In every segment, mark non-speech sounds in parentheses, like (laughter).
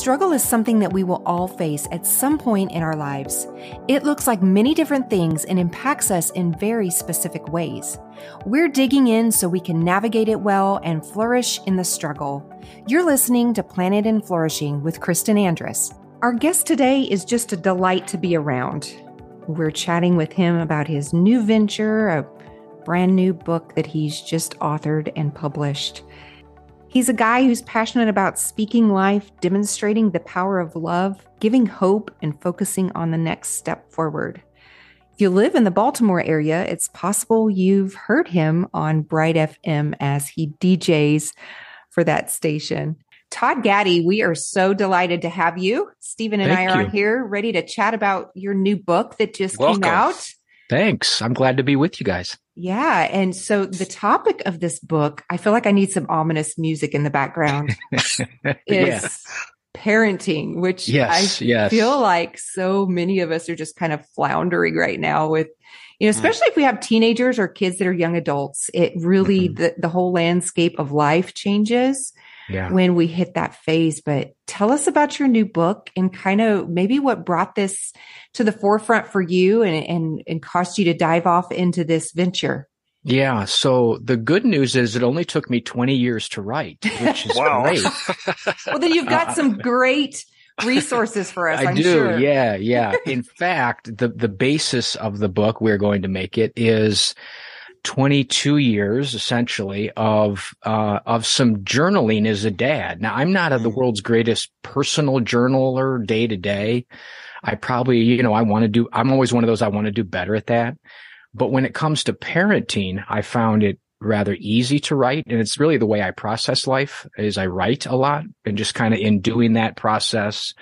struggle is something that we will all face at some point in our lives. It looks like many different things and impacts us in very specific ways. We're digging in so we can navigate it well and flourish in the struggle. You're listening to Planet and Flourishing with Kristen Andrus. Our guest today is just a delight to be around. We're chatting with him about his new venture, a brand new book that he's just authored and published. He's a guy who's passionate about speaking life, demonstrating the power of love, giving hope, and focusing on the next step forward. If you live in the Baltimore area, it's possible you've heard him on Bright FM as he DJs for that station. Todd Gaddy, we are so delighted to have you. Stephen and Thank I are you. here ready to chat about your new book that just Welcome. came out. Thanks. I'm glad to be with you guys. Yeah. And so the topic of this book, I feel like I need some ominous music in the background, (laughs) is yeah. parenting, which yes, I yes. feel like so many of us are just kind of floundering right now with, you know, mm. especially mm. if we have teenagers or kids that are young adults, it really, mm-hmm. the, the whole landscape of life changes yeah. when we hit that phase. But tell us about your new book and kind of maybe what brought this to the forefront for you and, and, and caused you to dive off into this venture. Yeah. So the good news is it only took me 20 years to write, which is (laughs) great. well, then you've got uh, some great resources for us. I I'm do. Sure. Yeah. Yeah. (laughs) In fact, the, the basis of the book we're going to make it is 22 years essentially of uh, of some journaling as a dad. Now I'm not a, the mm. world's greatest personal journaler day to day. I probably, you know, I want to do I'm always one of those I want to do better at that. But when it comes to parenting, I found it rather easy to write and it's really the way I process life is I write a lot and just kind of in doing that process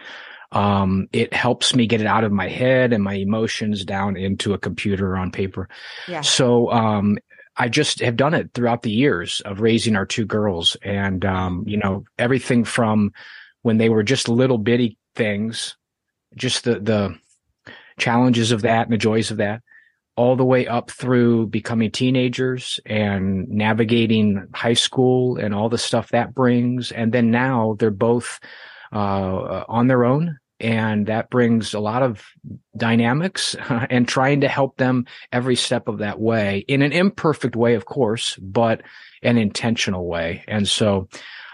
um, it helps me get it out of my head and my emotions down into a computer on paper. Yeah. So, um, I just have done it throughout the years of raising our two girls and, um, you know, everything from when they were just little bitty things, just the, the challenges of that and the joys of that all the way up through becoming teenagers and navigating high school and all the stuff that brings. And then now they're both uh, on their own. And that brings a lot of dynamics (laughs) and trying to help them every step of that way in an imperfect way, of course, but an intentional way. And so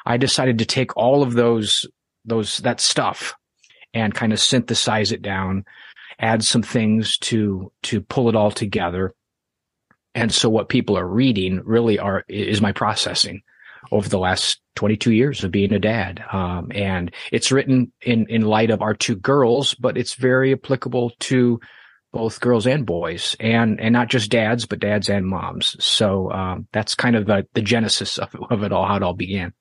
I decided to take all of those, those, that stuff and kind of synthesize it down, add some things to, to pull it all together. And so what people are reading really are, is my processing over the last 22 years of being a dad. Um, and it's written in, in light of our two girls, but it's very applicable to both girls and boys and, and not just dads, but dads and moms. So, um, that's kind of the, the genesis of, of it all, how it all began.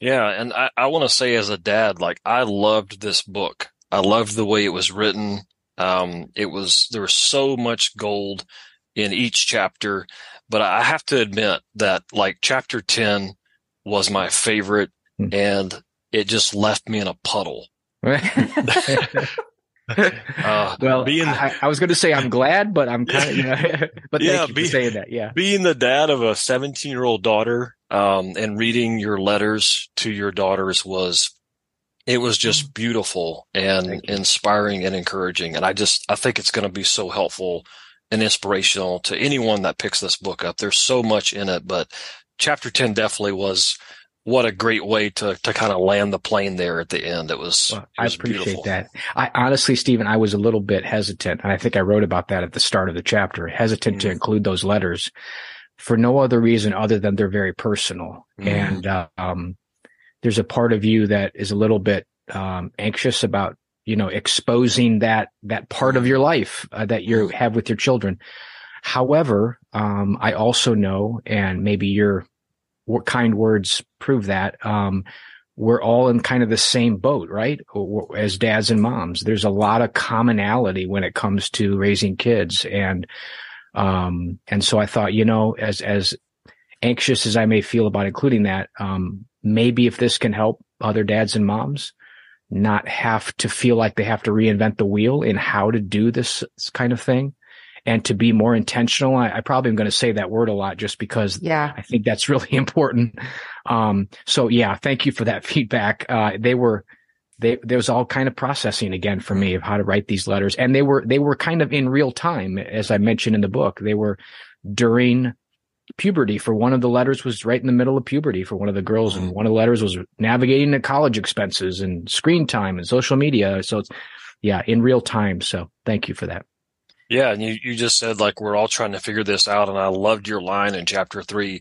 Yeah. And I, I want to say as a dad, like I loved this book. I loved the way it was written. Um, it was, there was so much gold in each chapter, but I have to admit that like chapter 10 was my favorite hmm. and it just left me in a puddle. (laughs) uh, well, being, I, I was going to say I'm glad, but I'm kind of, you know, (laughs) but yeah, thank you be, for saying that. Yeah. Being the dad of a 17 year old daughter, um, and reading your letters to your daughters was, it was just hmm. beautiful and inspiring and encouraging. And I just, I think it's going to be so helpful and inspirational to anyone that picks this book up. There's so much in it, but chapter 10 definitely was what a great way to to kind of land the plane there at the end. It was, well, it was I appreciate beautiful. that. I honestly, Stephen, I was a little bit hesitant, and I think I wrote about that at the start of the chapter. Hesitant mm. to include those letters for no other reason other than they're very personal, mm. and uh, um, there's a part of you that is a little bit um, anxious about you know exposing that that part of your life uh, that you have with your children. However, um, I also know, and maybe your kind words prove that, um, we're all in kind of the same boat, right? As dads and moms, there's a lot of commonality when it comes to raising kids. And, um, and so I thought, you know, as, as anxious as I may feel about including that, um, maybe if this can help other dads and moms not have to feel like they have to reinvent the wheel in how to do this kind of thing, and to be more intentional. I, I probably am going to say that word a lot just because yeah. I think that's really (laughs) important. Um, so yeah, thank you for that (laughs) feedback. Uh, they were, they, there was all kind of processing again for me of how to write these letters. And they were, they were kind of in real time, as I mentioned in the book. They were during puberty for one of the letters was right in the middle of puberty for one of the girls. And one of the letters was navigating the college expenses and screen time and social media. So it's, yeah, in real time. So thank you for that. Yeah. And you, you just said like, we're all trying to figure this out. And I loved your line in chapter three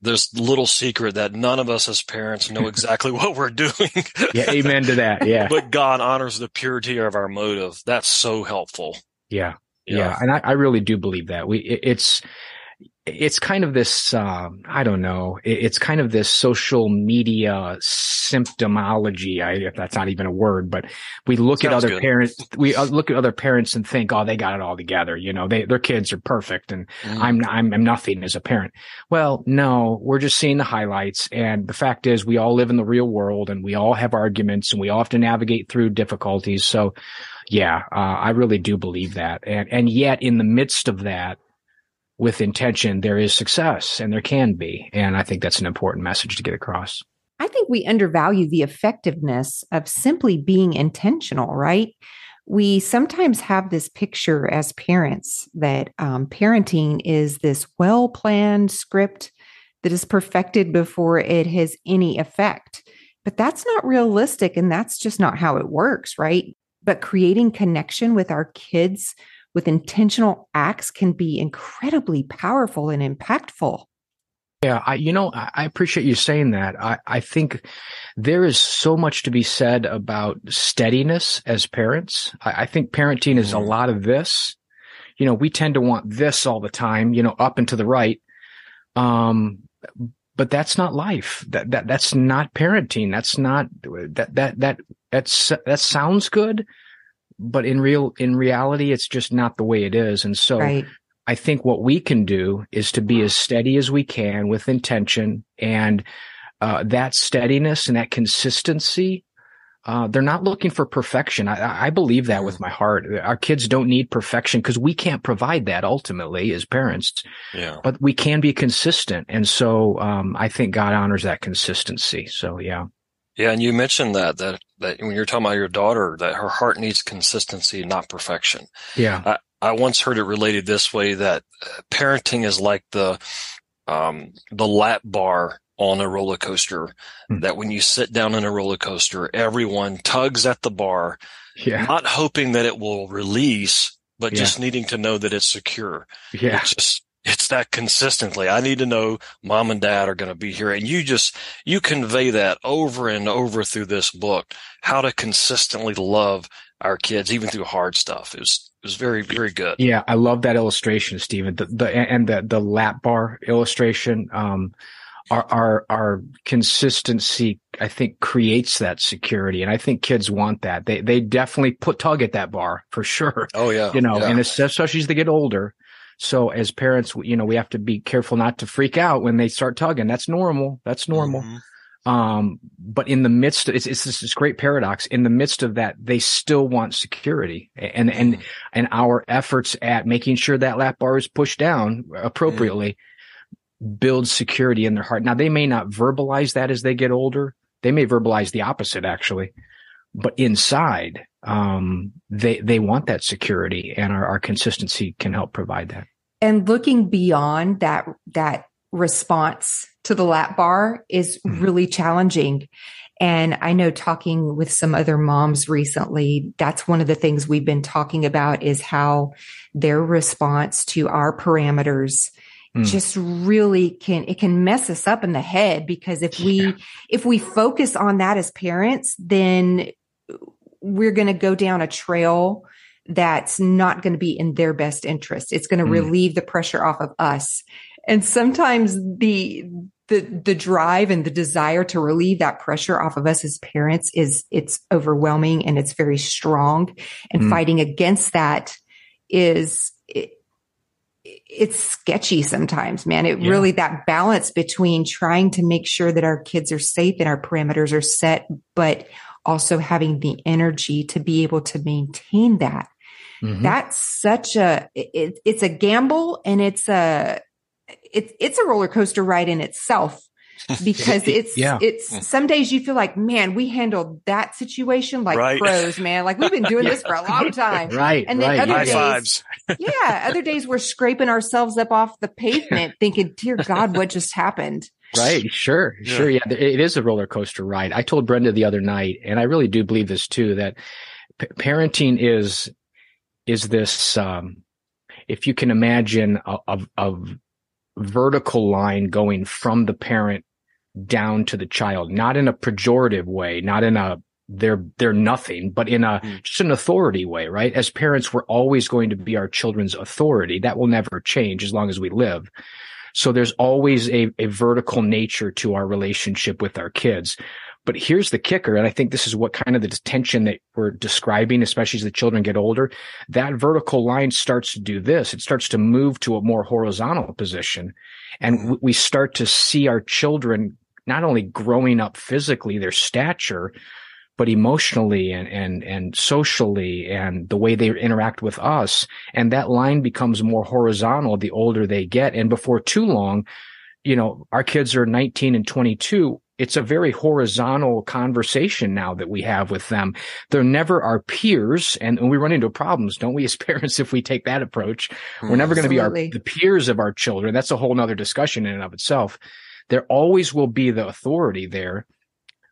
this little secret that none of us as parents know (laughs) exactly what we're doing. yeah, amen to that. Yeah. (laughs) but God honors the purity of our motive. That's so helpful. Yeah. Yeah. yeah. And I, I, really do believe that. We, it, it's, it's kind of this um, i don't know it's kind of this social media symptomology I, if that's not even a word but we look Sounds at other good. parents we uh, look at other parents and think oh they got it all together you know they their kids are perfect and mm. I'm, I'm i'm nothing as a parent well no we're just seeing the highlights and the fact is we all live in the real world and we all have arguments and we all have to navigate through difficulties so yeah uh, i really do believe that and and yet in the midst of that with intention, there is success and there can be. And I think that's an important message to get across. I think we undervalue the effectiveness of simply being intentional, right? We sometimes have this picture as parents that um, parenting is this well planned script that is perfected before it has any effect. But that's not realistic. And that's just not how it works, right? But creating connection with our kids with intentional acts can be incredibly powerful and impactful. Yeah, I, you know, I appreciate you saying that. I, I think there is so much to be said about steadiness as parents. I, I think parenting is a mm-hmm. lot of this. You know, we tend to want this all the time, you know, up and to the right. Um, but that's not life. That, that, that's not parenting. That's not, that, that, that, that's, that sounds good, but in real in reality it's just not the way it is and so right. i think what we can do is to be as steady as we can with intention and uh, that steadiness and that consistency uh, they're not looking for perfection. I, I, believe that with my heart. Our kids don't need perfection because we can't provide that ultimately as parents. Yeah. But we can be consistent. And so, um, I think God honors that consistency. So, yeah. Yeah, and you mentioned that that that when you're talking about your daughter, that her heart needs consistency, not perfection. Yeah, I, I once heard it related this way: that uh, parenting is like the um, the lap bar on a roller coaster. Hmm. That when you sit down in a roller coaster, everyone tugs at the bar, yeah. not hoping that it will release, but yeah. just needing to know that it's secure. Yeah, it's just it's that consistently. I need to know mom and dad are going to be here. And you just, you convey that over and over through this book, how to consistently love our kids, even through hard stuff. It was, it was very, very good. Yeah. I love that illustration, Stephen. The, the, and the, the lap bar illustration, um, our, our, our consistency, I think creates that security. And I think kids want that. They, they definitely put tug at that bar for sure. Oh yeah. You know, yeah. and especially as they get older, so as parents, you know, we have to be careful not to freak out when they start tugging. That's normal. That's normal. Mm-hmm. Um, but in the midst of, it's, it's this, great paradox. In the midst of that, they still want security and, mm-hmm. and, and our efforts at making sure that lap bar is pushed down appropriately mm-hmm. builds security in their heart. Now they may not verbalize that as they get older. They may verbalize the opposite actually, but inside um, they they want that security, and our, our consistency can help provide that. And looking beyond that that response to the lap bar is mm-hmm. really challenging. And I know talking with some other moms recently, that's one of the things we've been talking about is how their response to our parameters mm. just really can, it can mess us up in the head because if we, yeah. if we focus on that as parents, then we're going to go down a trail that's not going to be in their best interest. It's going to mm. relieve the pressure off of us. And sometimes the, the, the drive and the desire to relieve that pressure off of us as parents is, it's overwhelming and it's very strong and mm. fighting against that is, it, it's sketchy sometimes, man. It yeah. really, that balance between trying to make sure that our kids are safe and our parameters are set, but also having the energy to be able to maintain that. Mm-hmm. That's such a, it, it's a gamble and it's a, it's, it's a roller coaster ride in itself (laughs) because it's Yeah. it's some days you feel like man we handled that situation like Right. pros man like we've been doing this for a (laughs) long time Right. And then right. other High days- fives. (laughs) yeah other days we're scraping ourselves up off the pavement thinking dear god what just happened Right. Sure. Yeah. Sure. Yeah. It is a roller coaster ride. I told Brenda the other night, and I really do believe this too, that p- parenting is, is this, um, if you can imagine a, a, a vertical line going from the parent down to the child, not in a pejorative way, not in a, they're, they're nothing, but in a, Mm. just an authority way, right? As parents, we're always going to be our children's authority. That will never change as long as we live. So there's always a, a vertical nature to our relationship with our kids. But here's the kicker. And I think this is what kind of the tension that we're describing, especially as the children get older. That vertical line starts to do this. It starts to move to a more horizontal position. And mm-hmm. we start to see our children not only growing up physically, their stature, but emotionally and, and, and socially and the way they interact with us. And that line becomes more horizontal the older they get. And before too long, you know, our kids are 19 and 22. It's a very horizontal conversation now that we have with them. They're never our peers. And, and we run into problems, don't we, as (laughs) parents, if we take that approach? We're never going to be our, the peers of our children. That's a whole nother discussion in and of itself. There always will be the authority there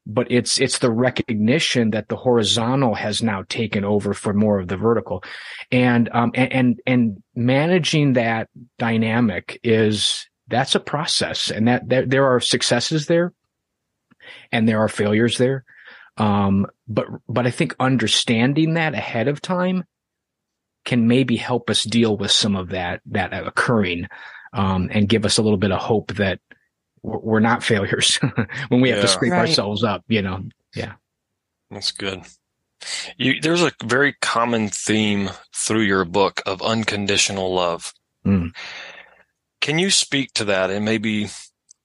but it's it's the recognition that the horizontal has now taken over for more of the vertical. And um and and, and managing that dynamic is that's a process. And that there, there are successes there and there are failures there. Um but but i think understanding that ahead of time can maybe help us deal with some of that that occurring um and give us a little bit of hope that we're we're not failures (laughs) when we have to scrape Right. ourselves up, you know. Yeah. That's good. You, there's a very common theme through your book of unconditional love. Mm. Can you speak to that and maybe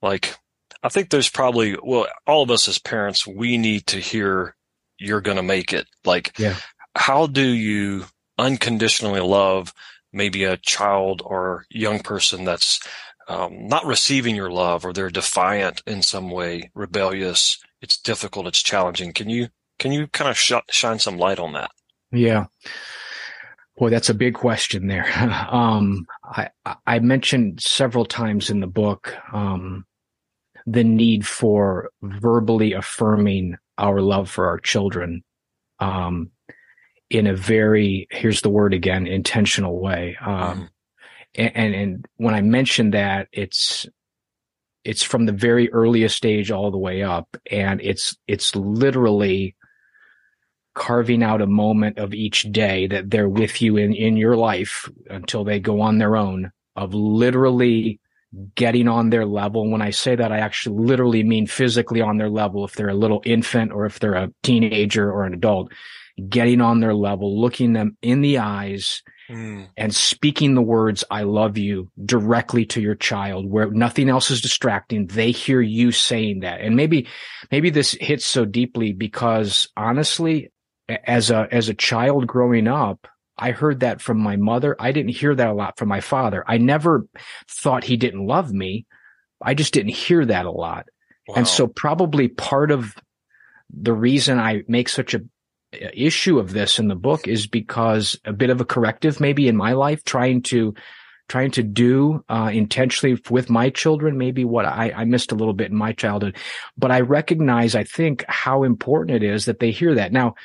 like, I think there's probably, well, all of us as parents, we need to hear you're going to make it. Like, Yeah. how do you unconditionally love maybe a child or young person that's um, not receiving your love or they're defiant in some way, rebellious? It's difficult. It's challenging. Can you, can you kind of sh- shine some light on that? Yeah. Boy, that's a big question there. (laughs) um, I, I mentioned several times in the book, um, the need for verbally affirming our love for our children, um, in a very, here's the word again, intentional way. Um, and, and, when I mention that, it's, it's from the very earliest stage all the way up. And it's, it's literally carving out a moment of each day that they're with you in, in your life until they go on their own of literally getting on their level. When I say that, I actually literally mean physically on their level. If they're a little infant or if they're a teenager or an adult, getting on their level, looking them in the eyes Mm. and speaking the words, I love you directly to your child where nothing else is distracting. They hear you saying that. And maybe, maybe this hits so deeply because honestly, as a, as a child growing up, I heard that from my mother. I didn't hear that a lot from my father. I never thought he didn't love me. I just didn't hear that a lot. Wow. And so probably part of the reason I make such a a issue of this in the book is because a bit of a corrective maybe in my life trying to trying to do uh, intentionally with my children maybe what I, I missed a little bit in my childhood but i recognize i think how important it is that they hear that now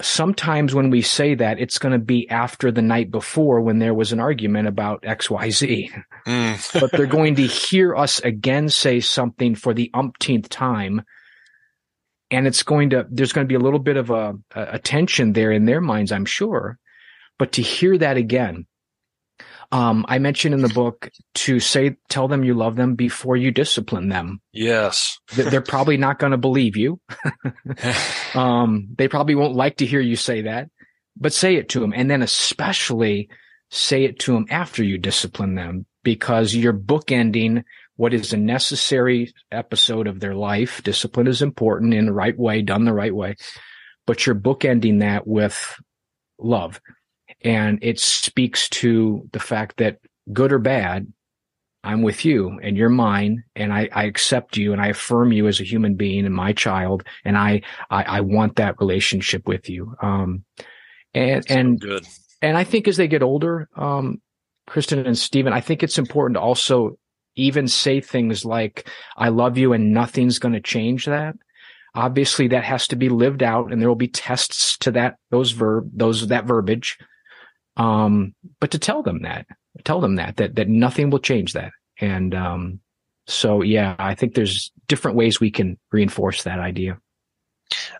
sometimes when we say that it's going to be after the night before when there was an argument about xyz Mm. but they're going to hear us again say something for the umpteenth time. And it's going to, there's going to be a little bit of a, a tension there in their minds, I'm sure. But to hear that again, um, I mentioned in the book to say, tell them you love them before you discipline them. yes. They- They're probably not going to believe you. (laughs) Um, they probably won't like to hear you say that, but say it to them. And then especially say it to them after you discipline them because you're bookending what is a necessary episode of their life. Discipline is important in the right way, done the right way, but you're bookending that with love. And it speaks to the fact that good or bad, I'm with you and you're mine and I, I accept you and I affirm you as a human being and my child. And I, I, I want that relationship with you. Um, and, So and, good. and I think as they get older, um, Kristen and Stephen, I think it's important to also even say things like, I love you and nothing's going to change that. Obviously that has to be lived out and there will be tests to that, those verb, those, that verbiage. Um, but to tell them that, tell them that, that, that nothing will change that. And, um, so yeah, I think there's different ways we can reinforce that idea.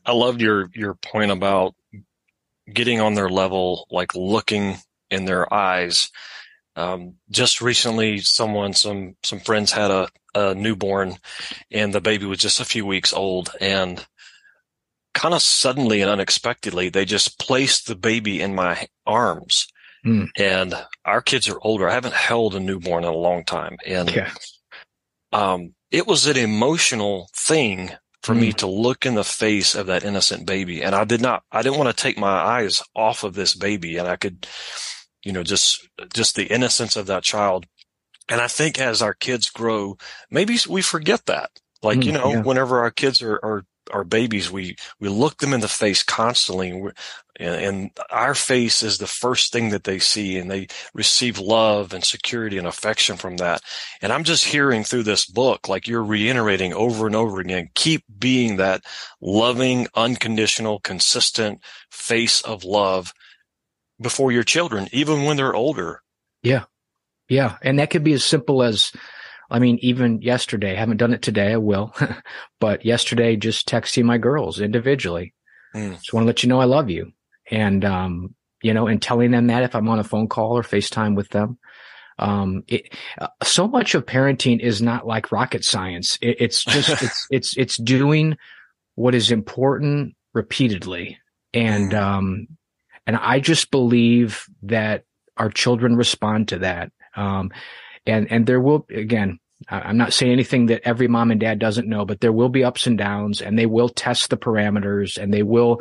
I loved your your point about getting on their level, like looking in their eyes. Um, just recently, someone, some some friends had a, a newborn, and the baby was just a few weeks old, and kind of suddenly and unexpectedly, they just placed the baby in my arms. Hmm. And our kids are older. I haven't held a newborn in a long time, and Yeah. um, it was an emotional thing for me to look in the face of that innocent baby. And I did not, I didn't want to take my eyes off of this baby. And I could, you know, just, just the innocence of that child. And I think as our kids grow, maybe we forget that. Like, Mm, you know, yeah. whenever our kids are, are, are babies, we, we look them in the face constantly and, and our face is the first thing that they see and they receive love and security and affection from that. And I'm just hearing through this book, like you're reiterating over and over again, keep being that loving, unconditional, consistent face of love before your children, even when they're older. Yeah. Yeah. And that could be as simple as, I mean, even yesterday, I haven't done it today. I will, (laughs) but yesterday, just texting my girls individually. Mm. Just want to let you know I love you. And, um, you know, and telling them that if I'm on a phone call or FaceTime with them. Um, it, uh, so much of parenting is not like rocket science. It, it's just, (laughs) it's, it's, it's doing what is important repeatedly. And, Mm. um, and I just believe that our children respond to that. Um, and, and there will, again, I- I'm not saying anything that every mom and dad doesn't know, but there will be ups and downs and they will test the parameters and they will,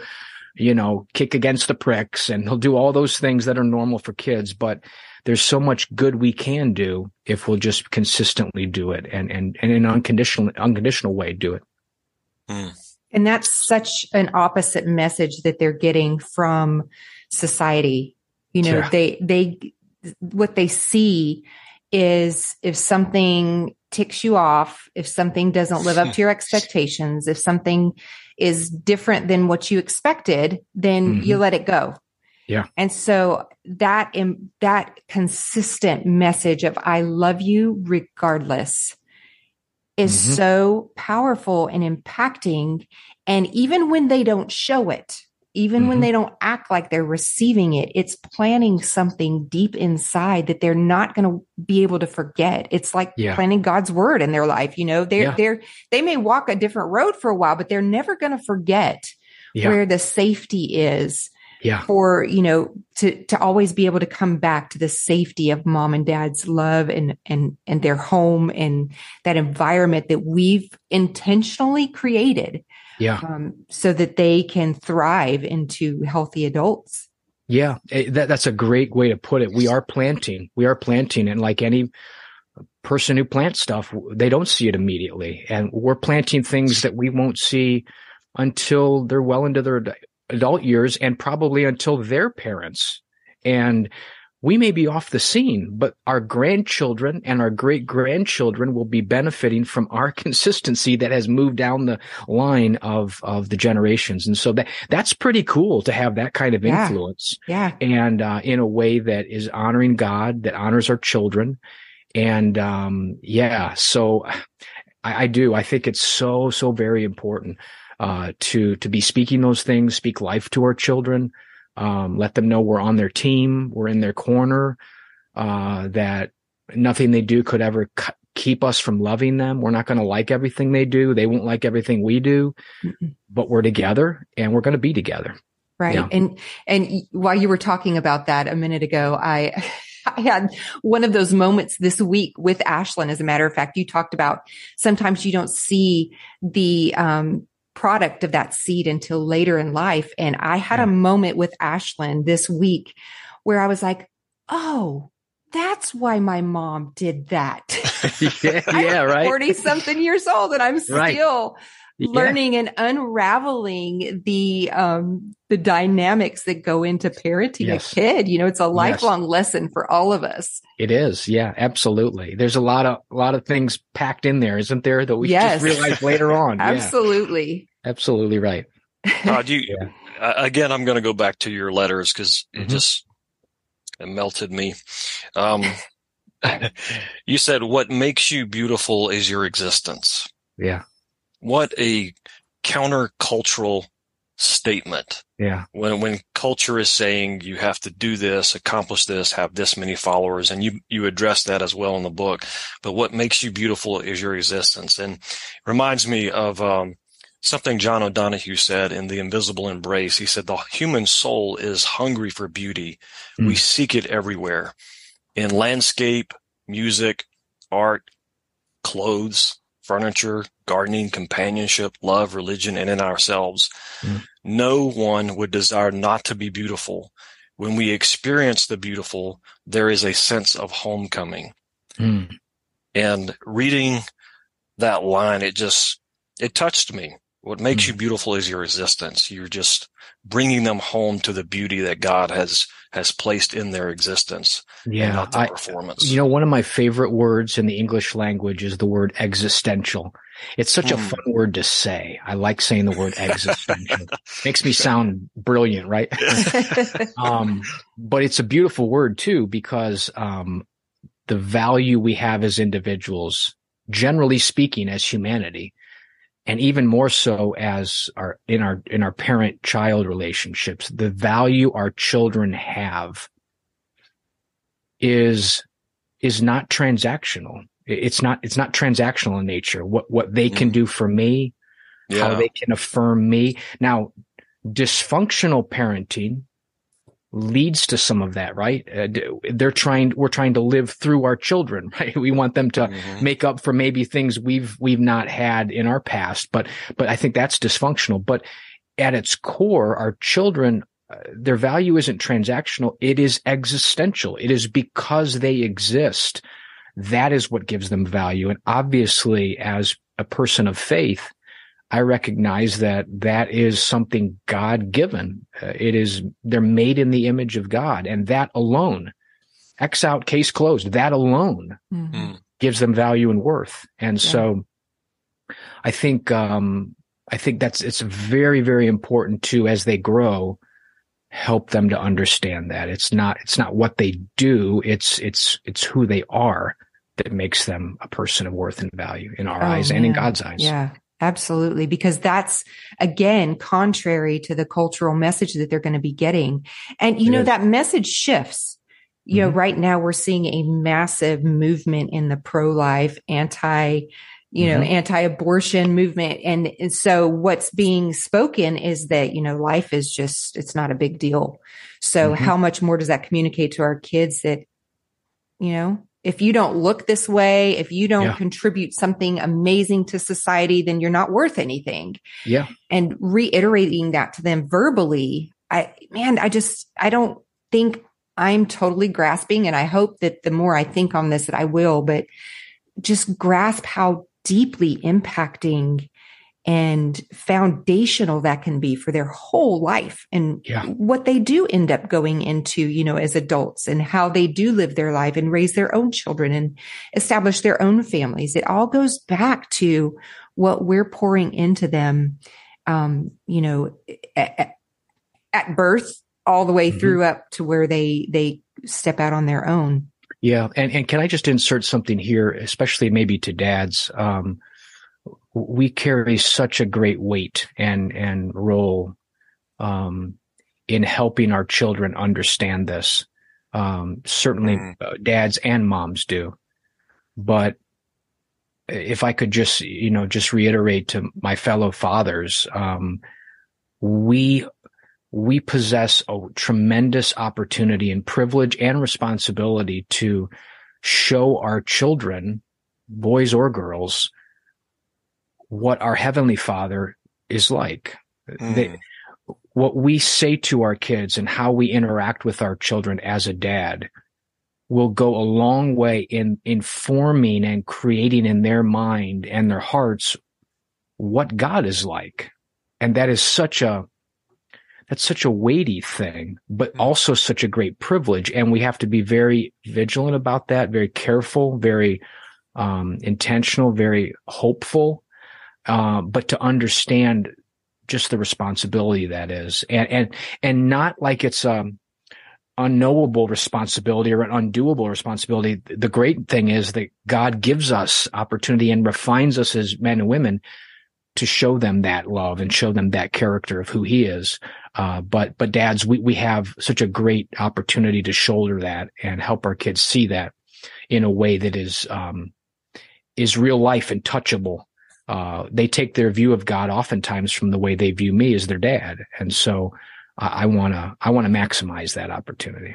you know, kick against the pricks and they'll do all those things that are normal for kids. But there's so much good we can do if we'll just consistently do it and, and, and in an unconditional, unconditional way do it. And that's such an opposite message that they're getting from society. You know, Yeah. they, they, what they see is if something ticks you off, if something doesn't live up to your expectations, if something is different than what you expected, then you let it go. Yeah. And so that, im- that consistent message of I love you regardless is Mhm. so powerful and impacting. And even when they don't show it, even when Mhm. they don't act like they're receiving it, it's planting something deep inside that they're not going to be able to forget. It's like Yeah. planting God's word in their life. You know, they're, Yeah. they're, they may walk a different road for a while, but they're never going to forget Yeah. where the safety is Yeah. for you know to to always be able to come back to the safety of mom and dad's love and and and their home and that environment that we've intentionally created Yeah. um, so that they can thrive into healthy adults Yeah, eh, that, that's a great way to put it. We are planting. We are planting, and like any person who plants stuff, they don't see it immediately, and we're planting things that we won't see until they're well into their adult years, and probably until their parents. And we may be off the scene, but our grandchildren and our great grandchildren will be benefiting from our (laughs) consistency that has moved down the line of of the generations. And so that that's pretty cool to have that kind of Yeah. influence yeah and uh, in a way that is honoring God, that honors our children. And um, yeah, so I, I do. I think it's so so very important uh, to to be speaking those things, speak life to our children, um, let them know we're on their team, we're in their corner, uh, that nothing they do could ever cu- keep us from loving them. We're not going to like everything they do. They won't like everything we do, Mm-mm. but we're together and we're going to be together. right Yeah. and and while you were talking about that a minute ago i (laughs) I had one of those moments this week with Ashlyn. As a matter of fact, you talked about sometimes you don't see the um, product of that seed until later in life. And I had a moment with Ashlyn this week where I was like, oh, that's why my mom did that. (laughs) (laughs) yeah, yeah, right. 40 something years old and I'm Right. still Yeah. learning and unraveling the um the dynamics that go into parenting Yes. a kid. You know, it's a lifelong lesson for all of us. It is. Yeah, absolutely. There's a lot of a lot of things packed in there, isn't there, that we Yes. just realize later on. (laughs) Yeah, Absolutely. right. (laughs) Todd, you Yeah. uh, again. I'm going to go back to your letters because it Mhm. just it melted me. Um, (laughs) you said what makes you beautiful is your existence. Yeah. What a countercultural statement. Yeah. when when culture is saying you have to do this, accomplish this, have this many followers, and you you address that as well in the book. But what makes you beautiful is your existence, and reminds me of um, something John O'Donohue said in The Invisible Embrace. He said the human soul is hungry for beauty. We Mm. seek it everywhere, in landscape, music, art, clothes, furniture, gardening, companionship, love, religion, and in ourselves. Mm. No one would desire not to be beautiful. When we experience the beautiful, there is a sense of homecoming. Mm. And reading that line, it just, it touched me. What makes Mm. you beautiful is your existence. You're just bringing them home to the beauty that God has, has placed in their existence, Yeah. not the I, performance. you know, one of my favorite words in the English language is the word existential. It's such a Mm. fun word to say. I like saying the word existential. (laughs) Makes me sound brilliant, right? (laughs) um, but it's a beautiful word too because um, the value we have as individuals, generally speaking, as humanity, and even more so as our in our in our parent child relationships, the value our children have is is not transactional. It's not it's not transactional in nature. What what they can Mhm. do for me, how they can affirm me. Now, dysfunctional parenting leads to some of that, right? Uh, they're trying, we're trying to live through our children, (laughs) right? We want them to Mhm. make up for maybe things we've, we've not had in our past, but, but I think that's dysfunctional. But at its core, our children, uh, their value isn't transactional. It is existential. It is because they exist. That is what gives them value. And obviously, as a person of faith, I recognize that that is something God given. Uh, it is, they're made in the image of God and that alone, X out, case closed, that alone Mhm. Mm. gives them value and worth. And Yeah. so I think, um, I think that's, it's very, very important to, as they grow, help them to understand that it's not, it's not what they do. It's, it's, it's who they are that makes them a person of worth and value in our Oh, eyes and in. God's eyes. Yeah, absolutely. Because that's again contrary to the cultural message that they're going to be getting. And you It know, is. that message shifts. You know, Mhm. right now we're seeing a massive movement in the pro life, anti, you know, Mhm. anti abortion movement. And, and so what's being spoken is that, you know, life is just, it's not a big deal. So Mhm. how much more does that communicate to our kids that, you know, if you don't look this way, if you don't Yeah. contribute something amazing to society, then you're not worth anything. Yeah. And reiterating that to them verbally, I, man, I just, I don't think I'm totally grasping. And I hope that the more I think on this, that I will, but just grasp how deeply impacting and foundational that can be for their whole life and Yeah. what they do end up going into, you know, as adults and how they do live their life and raise their own children and establish their own families. It all goes back to what we're pouring into them, um, you know, at, at birth all the way Mhm. through up to where they, they step out on their own. Yeah. And, and can I just insert something here, especially maybe to dads? Um, we carry such a great weight and, and role, um, in helping our children understand this. Um, certainly Mm. dads and moms do, but if I could just, you know, just reiterate to my fellow fathers, um, we, we possess a tremendous opportunity and privilege and responsibility to show our children, boys or girls, what our heavenly father is like. They, Mm. what we say to our kids and how we interact with our children as a dad will go a long way in informing and creating in their mind and their hearts what God is like. And that is such a, that's such a weighty thing, but mm-hmm. also such a great privilege. And we have to be very vigilant about that, very careful, very um, intentional, very hopeful, uh, but to understand just the responsibility that is, and and and not like it's um unknowable responsibility or an undoable responsibility. The great thing is that God gives us opportunity and refines us as men and women to show them that love and show them that character of who he is. Uh, but, but dads, we, we have such a great opportunity to shoulder that and help our kids see that in a way that is, um, is real life and touchable. Uh, they take their view of God oftentimes from the way they view me as their dad. And so, I want to I want to maximize that opportunity.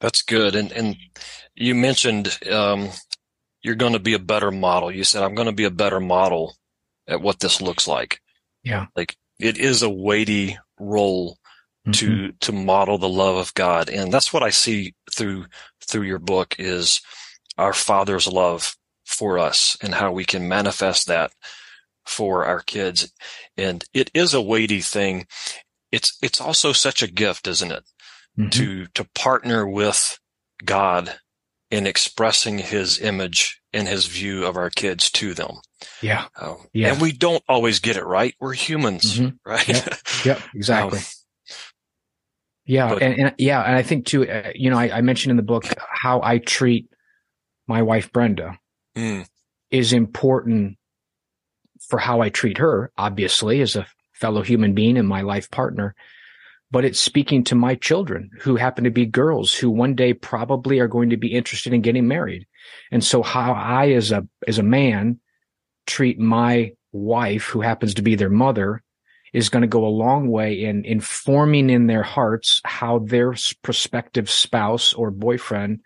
That's good. And and you mentioned um, you're going to be a better model. You said I'm going to be a better model at what this looks like. Yeah. Like it is a weighty role mm-hmm. to to model the love of God, and that's what I see through through your book is our Father's love for us and how we can manifest that for our kids. And it is a weighty thing it's it's also such a gift, isn't it? Mm-hmm. To to partner with God in expressing his image and his view of our kids to them. Yeah. Um, yeah. And we don't always get it right. We're humans, mm-hmm. right? Yep, yep (laughs) exactly. um, yeah. But, and, and, yeah. And I think too, uh, you know, I, I, mentioned in the book how I treat my wife, Brenda mm. is important for how I treat her, obviously as a fellow human being and my life partner, but it's speaking to my children who happen to be girls who one day probably are going to be interested in getting married. And so how I as a, as a man treat my wife who happens to be their mother is going to go a long way in informing in their hearts how their prospective spouse or boyfriend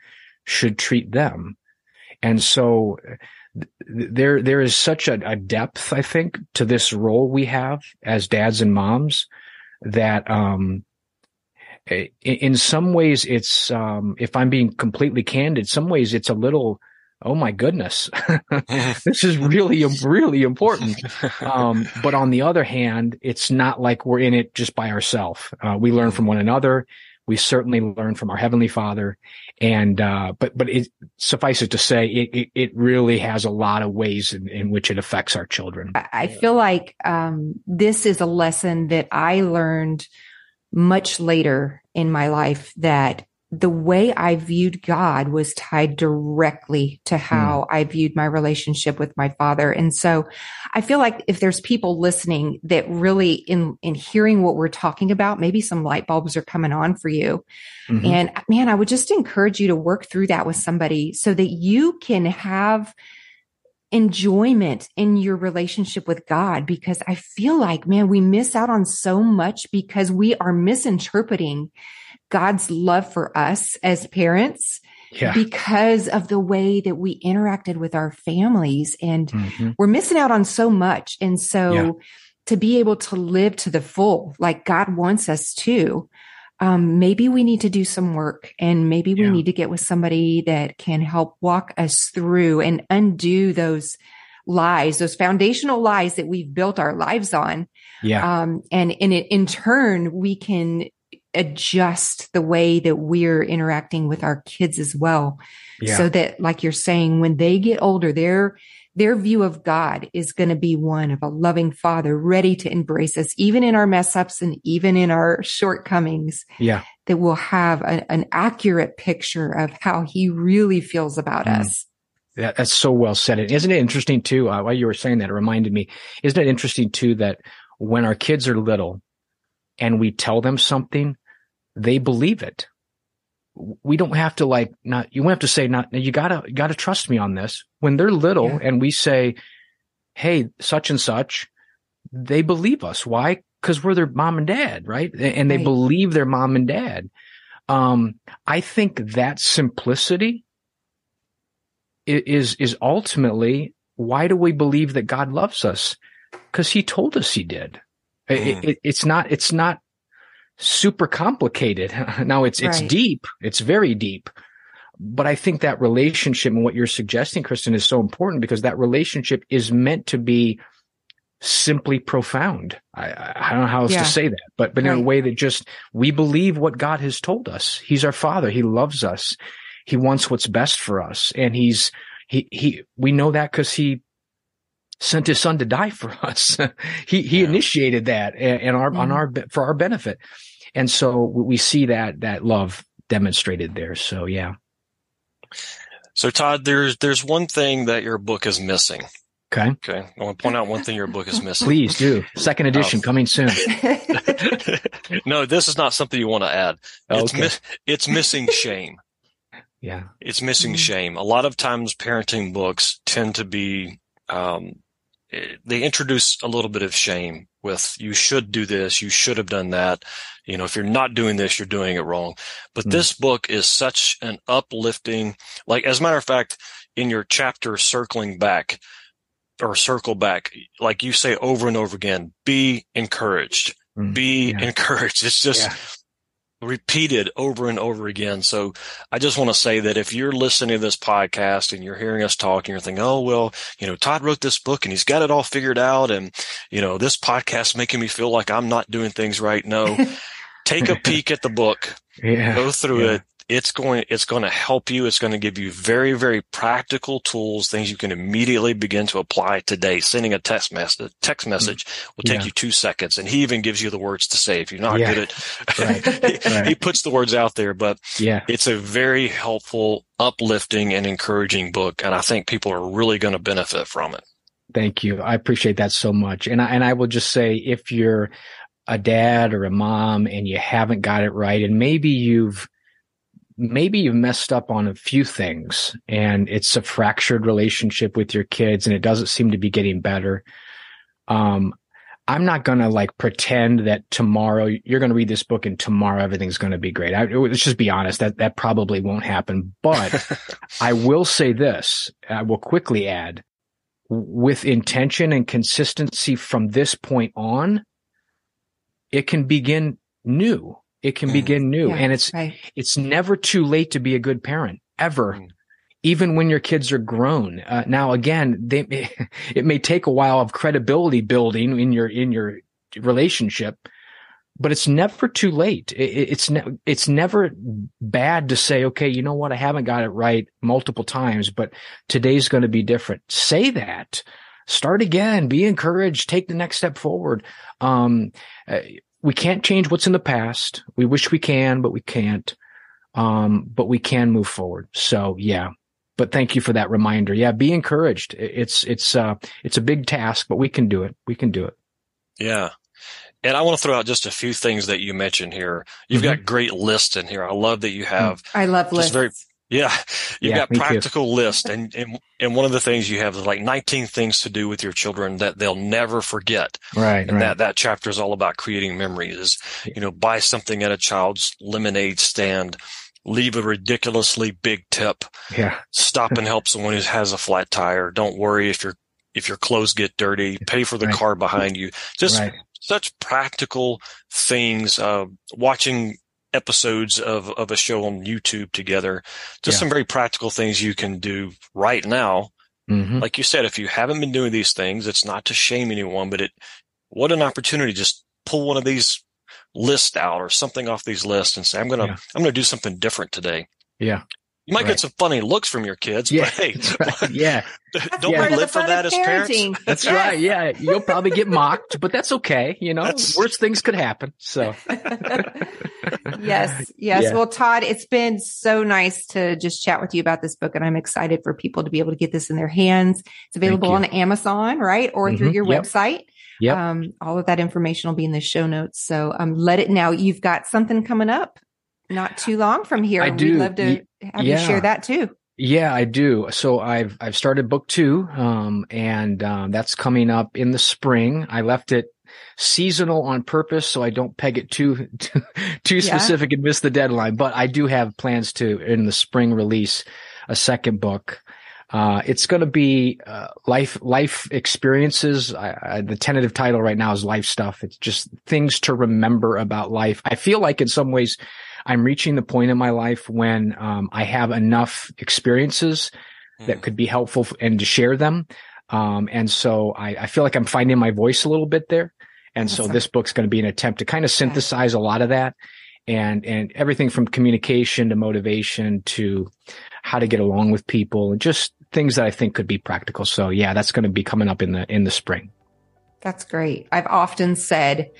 should treat them. And so there there is such a, a, depth, I think, to this role we have as dads and moms that um, in some ways it's um, if I'm being completely candid, some ways it's a little oh my goodness, (laughs) this is really, really important. Um, but on the other hand, it's not like we're in it just by ourselves. Uh, we learn from one another. We certainly learn from our heavenly father. And, uh, but, but it suffice it to say it, it, it, really has a lot of ways in, in which it affects our children. I feel like, um, this is a lesson that I learned much later in my life that the way I viewed God was tied directly to how mm. I viewed my relationship with my father. And so I feel like if there's people listening that really in, in hearing what we're talking about, maybe some light bulbs are coming on for you. Mm-hmm. And man, I would just encourage you to work through that with somebody so that you can have enjoyment in your relationship with God because I feel like, man, we miss out on so much because we are misinterpreting God's love for us as parents yeah. because of the way that we interacted with our families. And mm-hmm. we're missing out on so much. And so yeah. to be able to live to the full, like God wants us to, um, maybe we need to do some work and maybe we yeah. need to get with somebody that can help walk us through and undo those lies, those foundational lies that we've built our lives on. Yeah. Um, and, and it, in turn, we can adjust the way that we're interacting with our kids as well. Yeah. So that, like you're saying, when they get older, their, their view of God is going to be one of a loving father ready to embrace us, even in our mess ups and even in our shortcomings. Yeah. That will have a, an accurate picture of how he really feels about mm. us. Yeah, that's so well said. And isn't it interesting too? Uh, while you were saying that, it reminded me, isn't it interesting too that when our kids are little and we tell them something, they believe it. We don't have to like not, you won't have to say not, you gotta, you gotta trust me on this. When they're little yeah. and we say, Hey, such and such, they believe us. Why? Cause we're their mom and dad, right? And they right. believe their mom and dad. Um, I think that simplicity is, is ultimately why do we believe that God loves us? Cause he told us he did. Mm. It, it, it's not, it's not super complicated. (laughs) now it's, it's right. deep. It's very deep. but I think that relationship and what you're suggesting, Kristen, is so important because that relationship is meant to be simply profound. I, I don't know how else yeah. to say that, but, but right. in a way that just, we believe what God has told us. He's our father. He loves us. He wants what's best for us. And he's, he, he, we know that because he sent his son to die for (laughs) us. he, he yeah. initiated that and, our, mm-hmm. on our, for our benefit. And so we see that, that love demonstrated there. So yeah. So Todd, there's, there's one thing that your book is missing. Okay. Okay. I want to point out one thing your book is missing. Please do. Second edition oh. coming soon. (laughs) (laughs) no, this is not something you want to add. It's, okay. mi- it's missing shame. Yeah. It's missing mm-hmm. shame. A lot of times parenting books tend to be, um, they introduce a little bit of shame with you should do this, you should have done that. You know, if you're not doing this, you're doing it wrong. But mm. this book is such an uplifting, like, as a matter of fact, in your chapter circling back, or circle back, like you say over and over again, be encouraged, mm, be yeah. (laughs) encouraged. It's just. Repeated over and over again. So I just want to say that if you're listening to this podcast and you're hearing us talk and you're thinking, Oh, well, you know, Todd wrote this book and he's got it all figured out. And, you know, this podcast making me feel like I'm not doing things right. No, (laughs) take a peek at the book, yeah. go through it it's going, it's going to help you. It's going to give you very, very practical tools, things you can immediately begin to apply today. Sending a text message, a text mm. message will take yeah. you two seconds. And he even gives you the words to say if you're not yeah. good at, (laughs) right. (laughs) he, right. he puts the words out there, but yeah, it's a very helpful, uplifting and encouraging book. And I think people are really going to benefit from it. Thank you. I appreciate that so much. And I, and I will just say if you're a dad or a mom and you haven't got it right and maybe you've maybe you've messed up on a few things and it's a fractured relationship with your kids and it doesn't seem to be getting better. Um, I'm not going to like pretend that tomorrow you're going to read this book and tomorrow everything's going to be great. I, let's just be honest. That, that probably won't happen, but (laughs) I will say this. I will quickly add with intention and consistency from this point on, it can begin new it can mm. begin new. Yeah, and it's, right. it's never too late to be a good parent ever. Mm. Even when your kids are grown. Uh, now again, they, (laughs) it may take a while of credibility building in your, in your relationship, but it's never too late. It, it's, ne- it's never bad to say, okay, you know what? I haven't got it right multiple times, but today's going to be different. Say that start again, be encouraged, take the next step forward. Um, uh, we can't change what's in the past. We wish we can, but we can't. Um, but we can move forward. So yeah. But thank you for that reminder. Yeah, be encouraged. It's it's uh it's a big task, but we can do it. We can do it. Yeah. And I want to throw out just a few things that you mentioned here. You've mm-hmm. got great lists in here. I love that you have. I love lists. Very, yeah, you've yeah, got practical too. list, and, and and one of the things you have is like 19 things to do with your children that they'll never forget. Right, and right. that that chapter is all about creating memories. Is you know, buy something at a child's lemonade stand, leave a ridiculously big tip. Yeah, stop and (laughs) help someone who has a flat tire. Don't worry if your if your clothes get dirty. Pay for the right. car behind you. Just right. such practical things. Uh, watching episodes of, of a show on YouTube together. Just yeah. some very practical things you can do right now. Mm-hmm. Like you said, if you haven't been doing these things, it's not to shame anyone, but it, what an opportunity. Just pull one of these lists out or something off these lists and say, I'm going to, yeah. I'm going to do something different today. Yeah. You might right. get some funny looks from your kids, yeah, but hey, right. (laughs) yeah, don't yeah. we live for that as parents? That's (laughs) right. Yeah, you'll probably get mocked, but that's okay. You know, that's... worse things could happen. So, (laughs) yes, yes. Yeah. Well, Todd, it's been so nice to just chat with you about this book, and I'm excited for people to be able to get this in their hands. It's available on Amazon, right, or mm-hmm. through your yep. website. Yeah. Um, all of that information will be in the show notes. So, um, let it now. You've got something coming up not too long from here. I do. We'd love to have yeah. you share that too. Yeah, I do. So I've I've started book two, um, and um, that's coming up in the spring. I left it seasonal on purpose so I don't peg it too (laughs) too, too yeah. specific and miss the deadline. But I do have plans to in the spring release a second book. Uh, it's going to be uh, life life experiences. I, I, the tentative title right now is life stuff. It's just things to remember about life. I feel like in some ways I'm reaching the point in my life when um, I have enough experiences mm. that could be helpful and to share them. Um, and so I, I, feel like I'm finding my voice a little bit there. And so this book's going to be an attempt to kind of synthesize a lot of that and, and everything from communication to motivation to how to get along with people and just things that I think could be practical. So yeah, that's going to be coming up in the, in the spring. That's great. I've often said,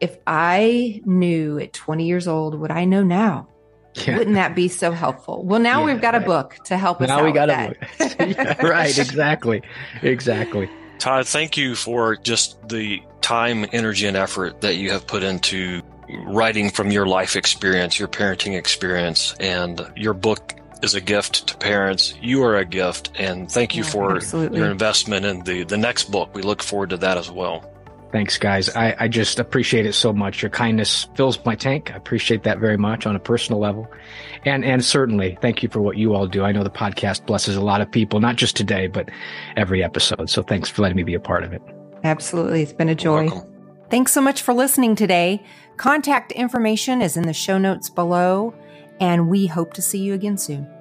if I knew at 20 years old what I know now, yeah. wouldn't that be so helpful? Well, now yeah, we've got right. a book to help us now we got a book. (laughs) yeah, right. Exactly. Exactly. Todd, thank you for just the time, energy, and effort that you have put into writing from your life experience, your parenting experience, and your book is a gift to parents. You are a gift, and thank you yeah, for absolutely. your investment in the the next book. We look forward to that as well. Thanks, guys. I, I just appreciate it so much. Your kindness fills my tank. I appreciate that very much on a personal level. And, and certainly thank you for what you all do. I know the podcast blesses a lot of people, not just today, but every episode. So thanks for letting me be a part of it. Absolutely. It's been a joy. Thanks so much for listening today. Contact information is in the show notes below, and we hope to see you again soon.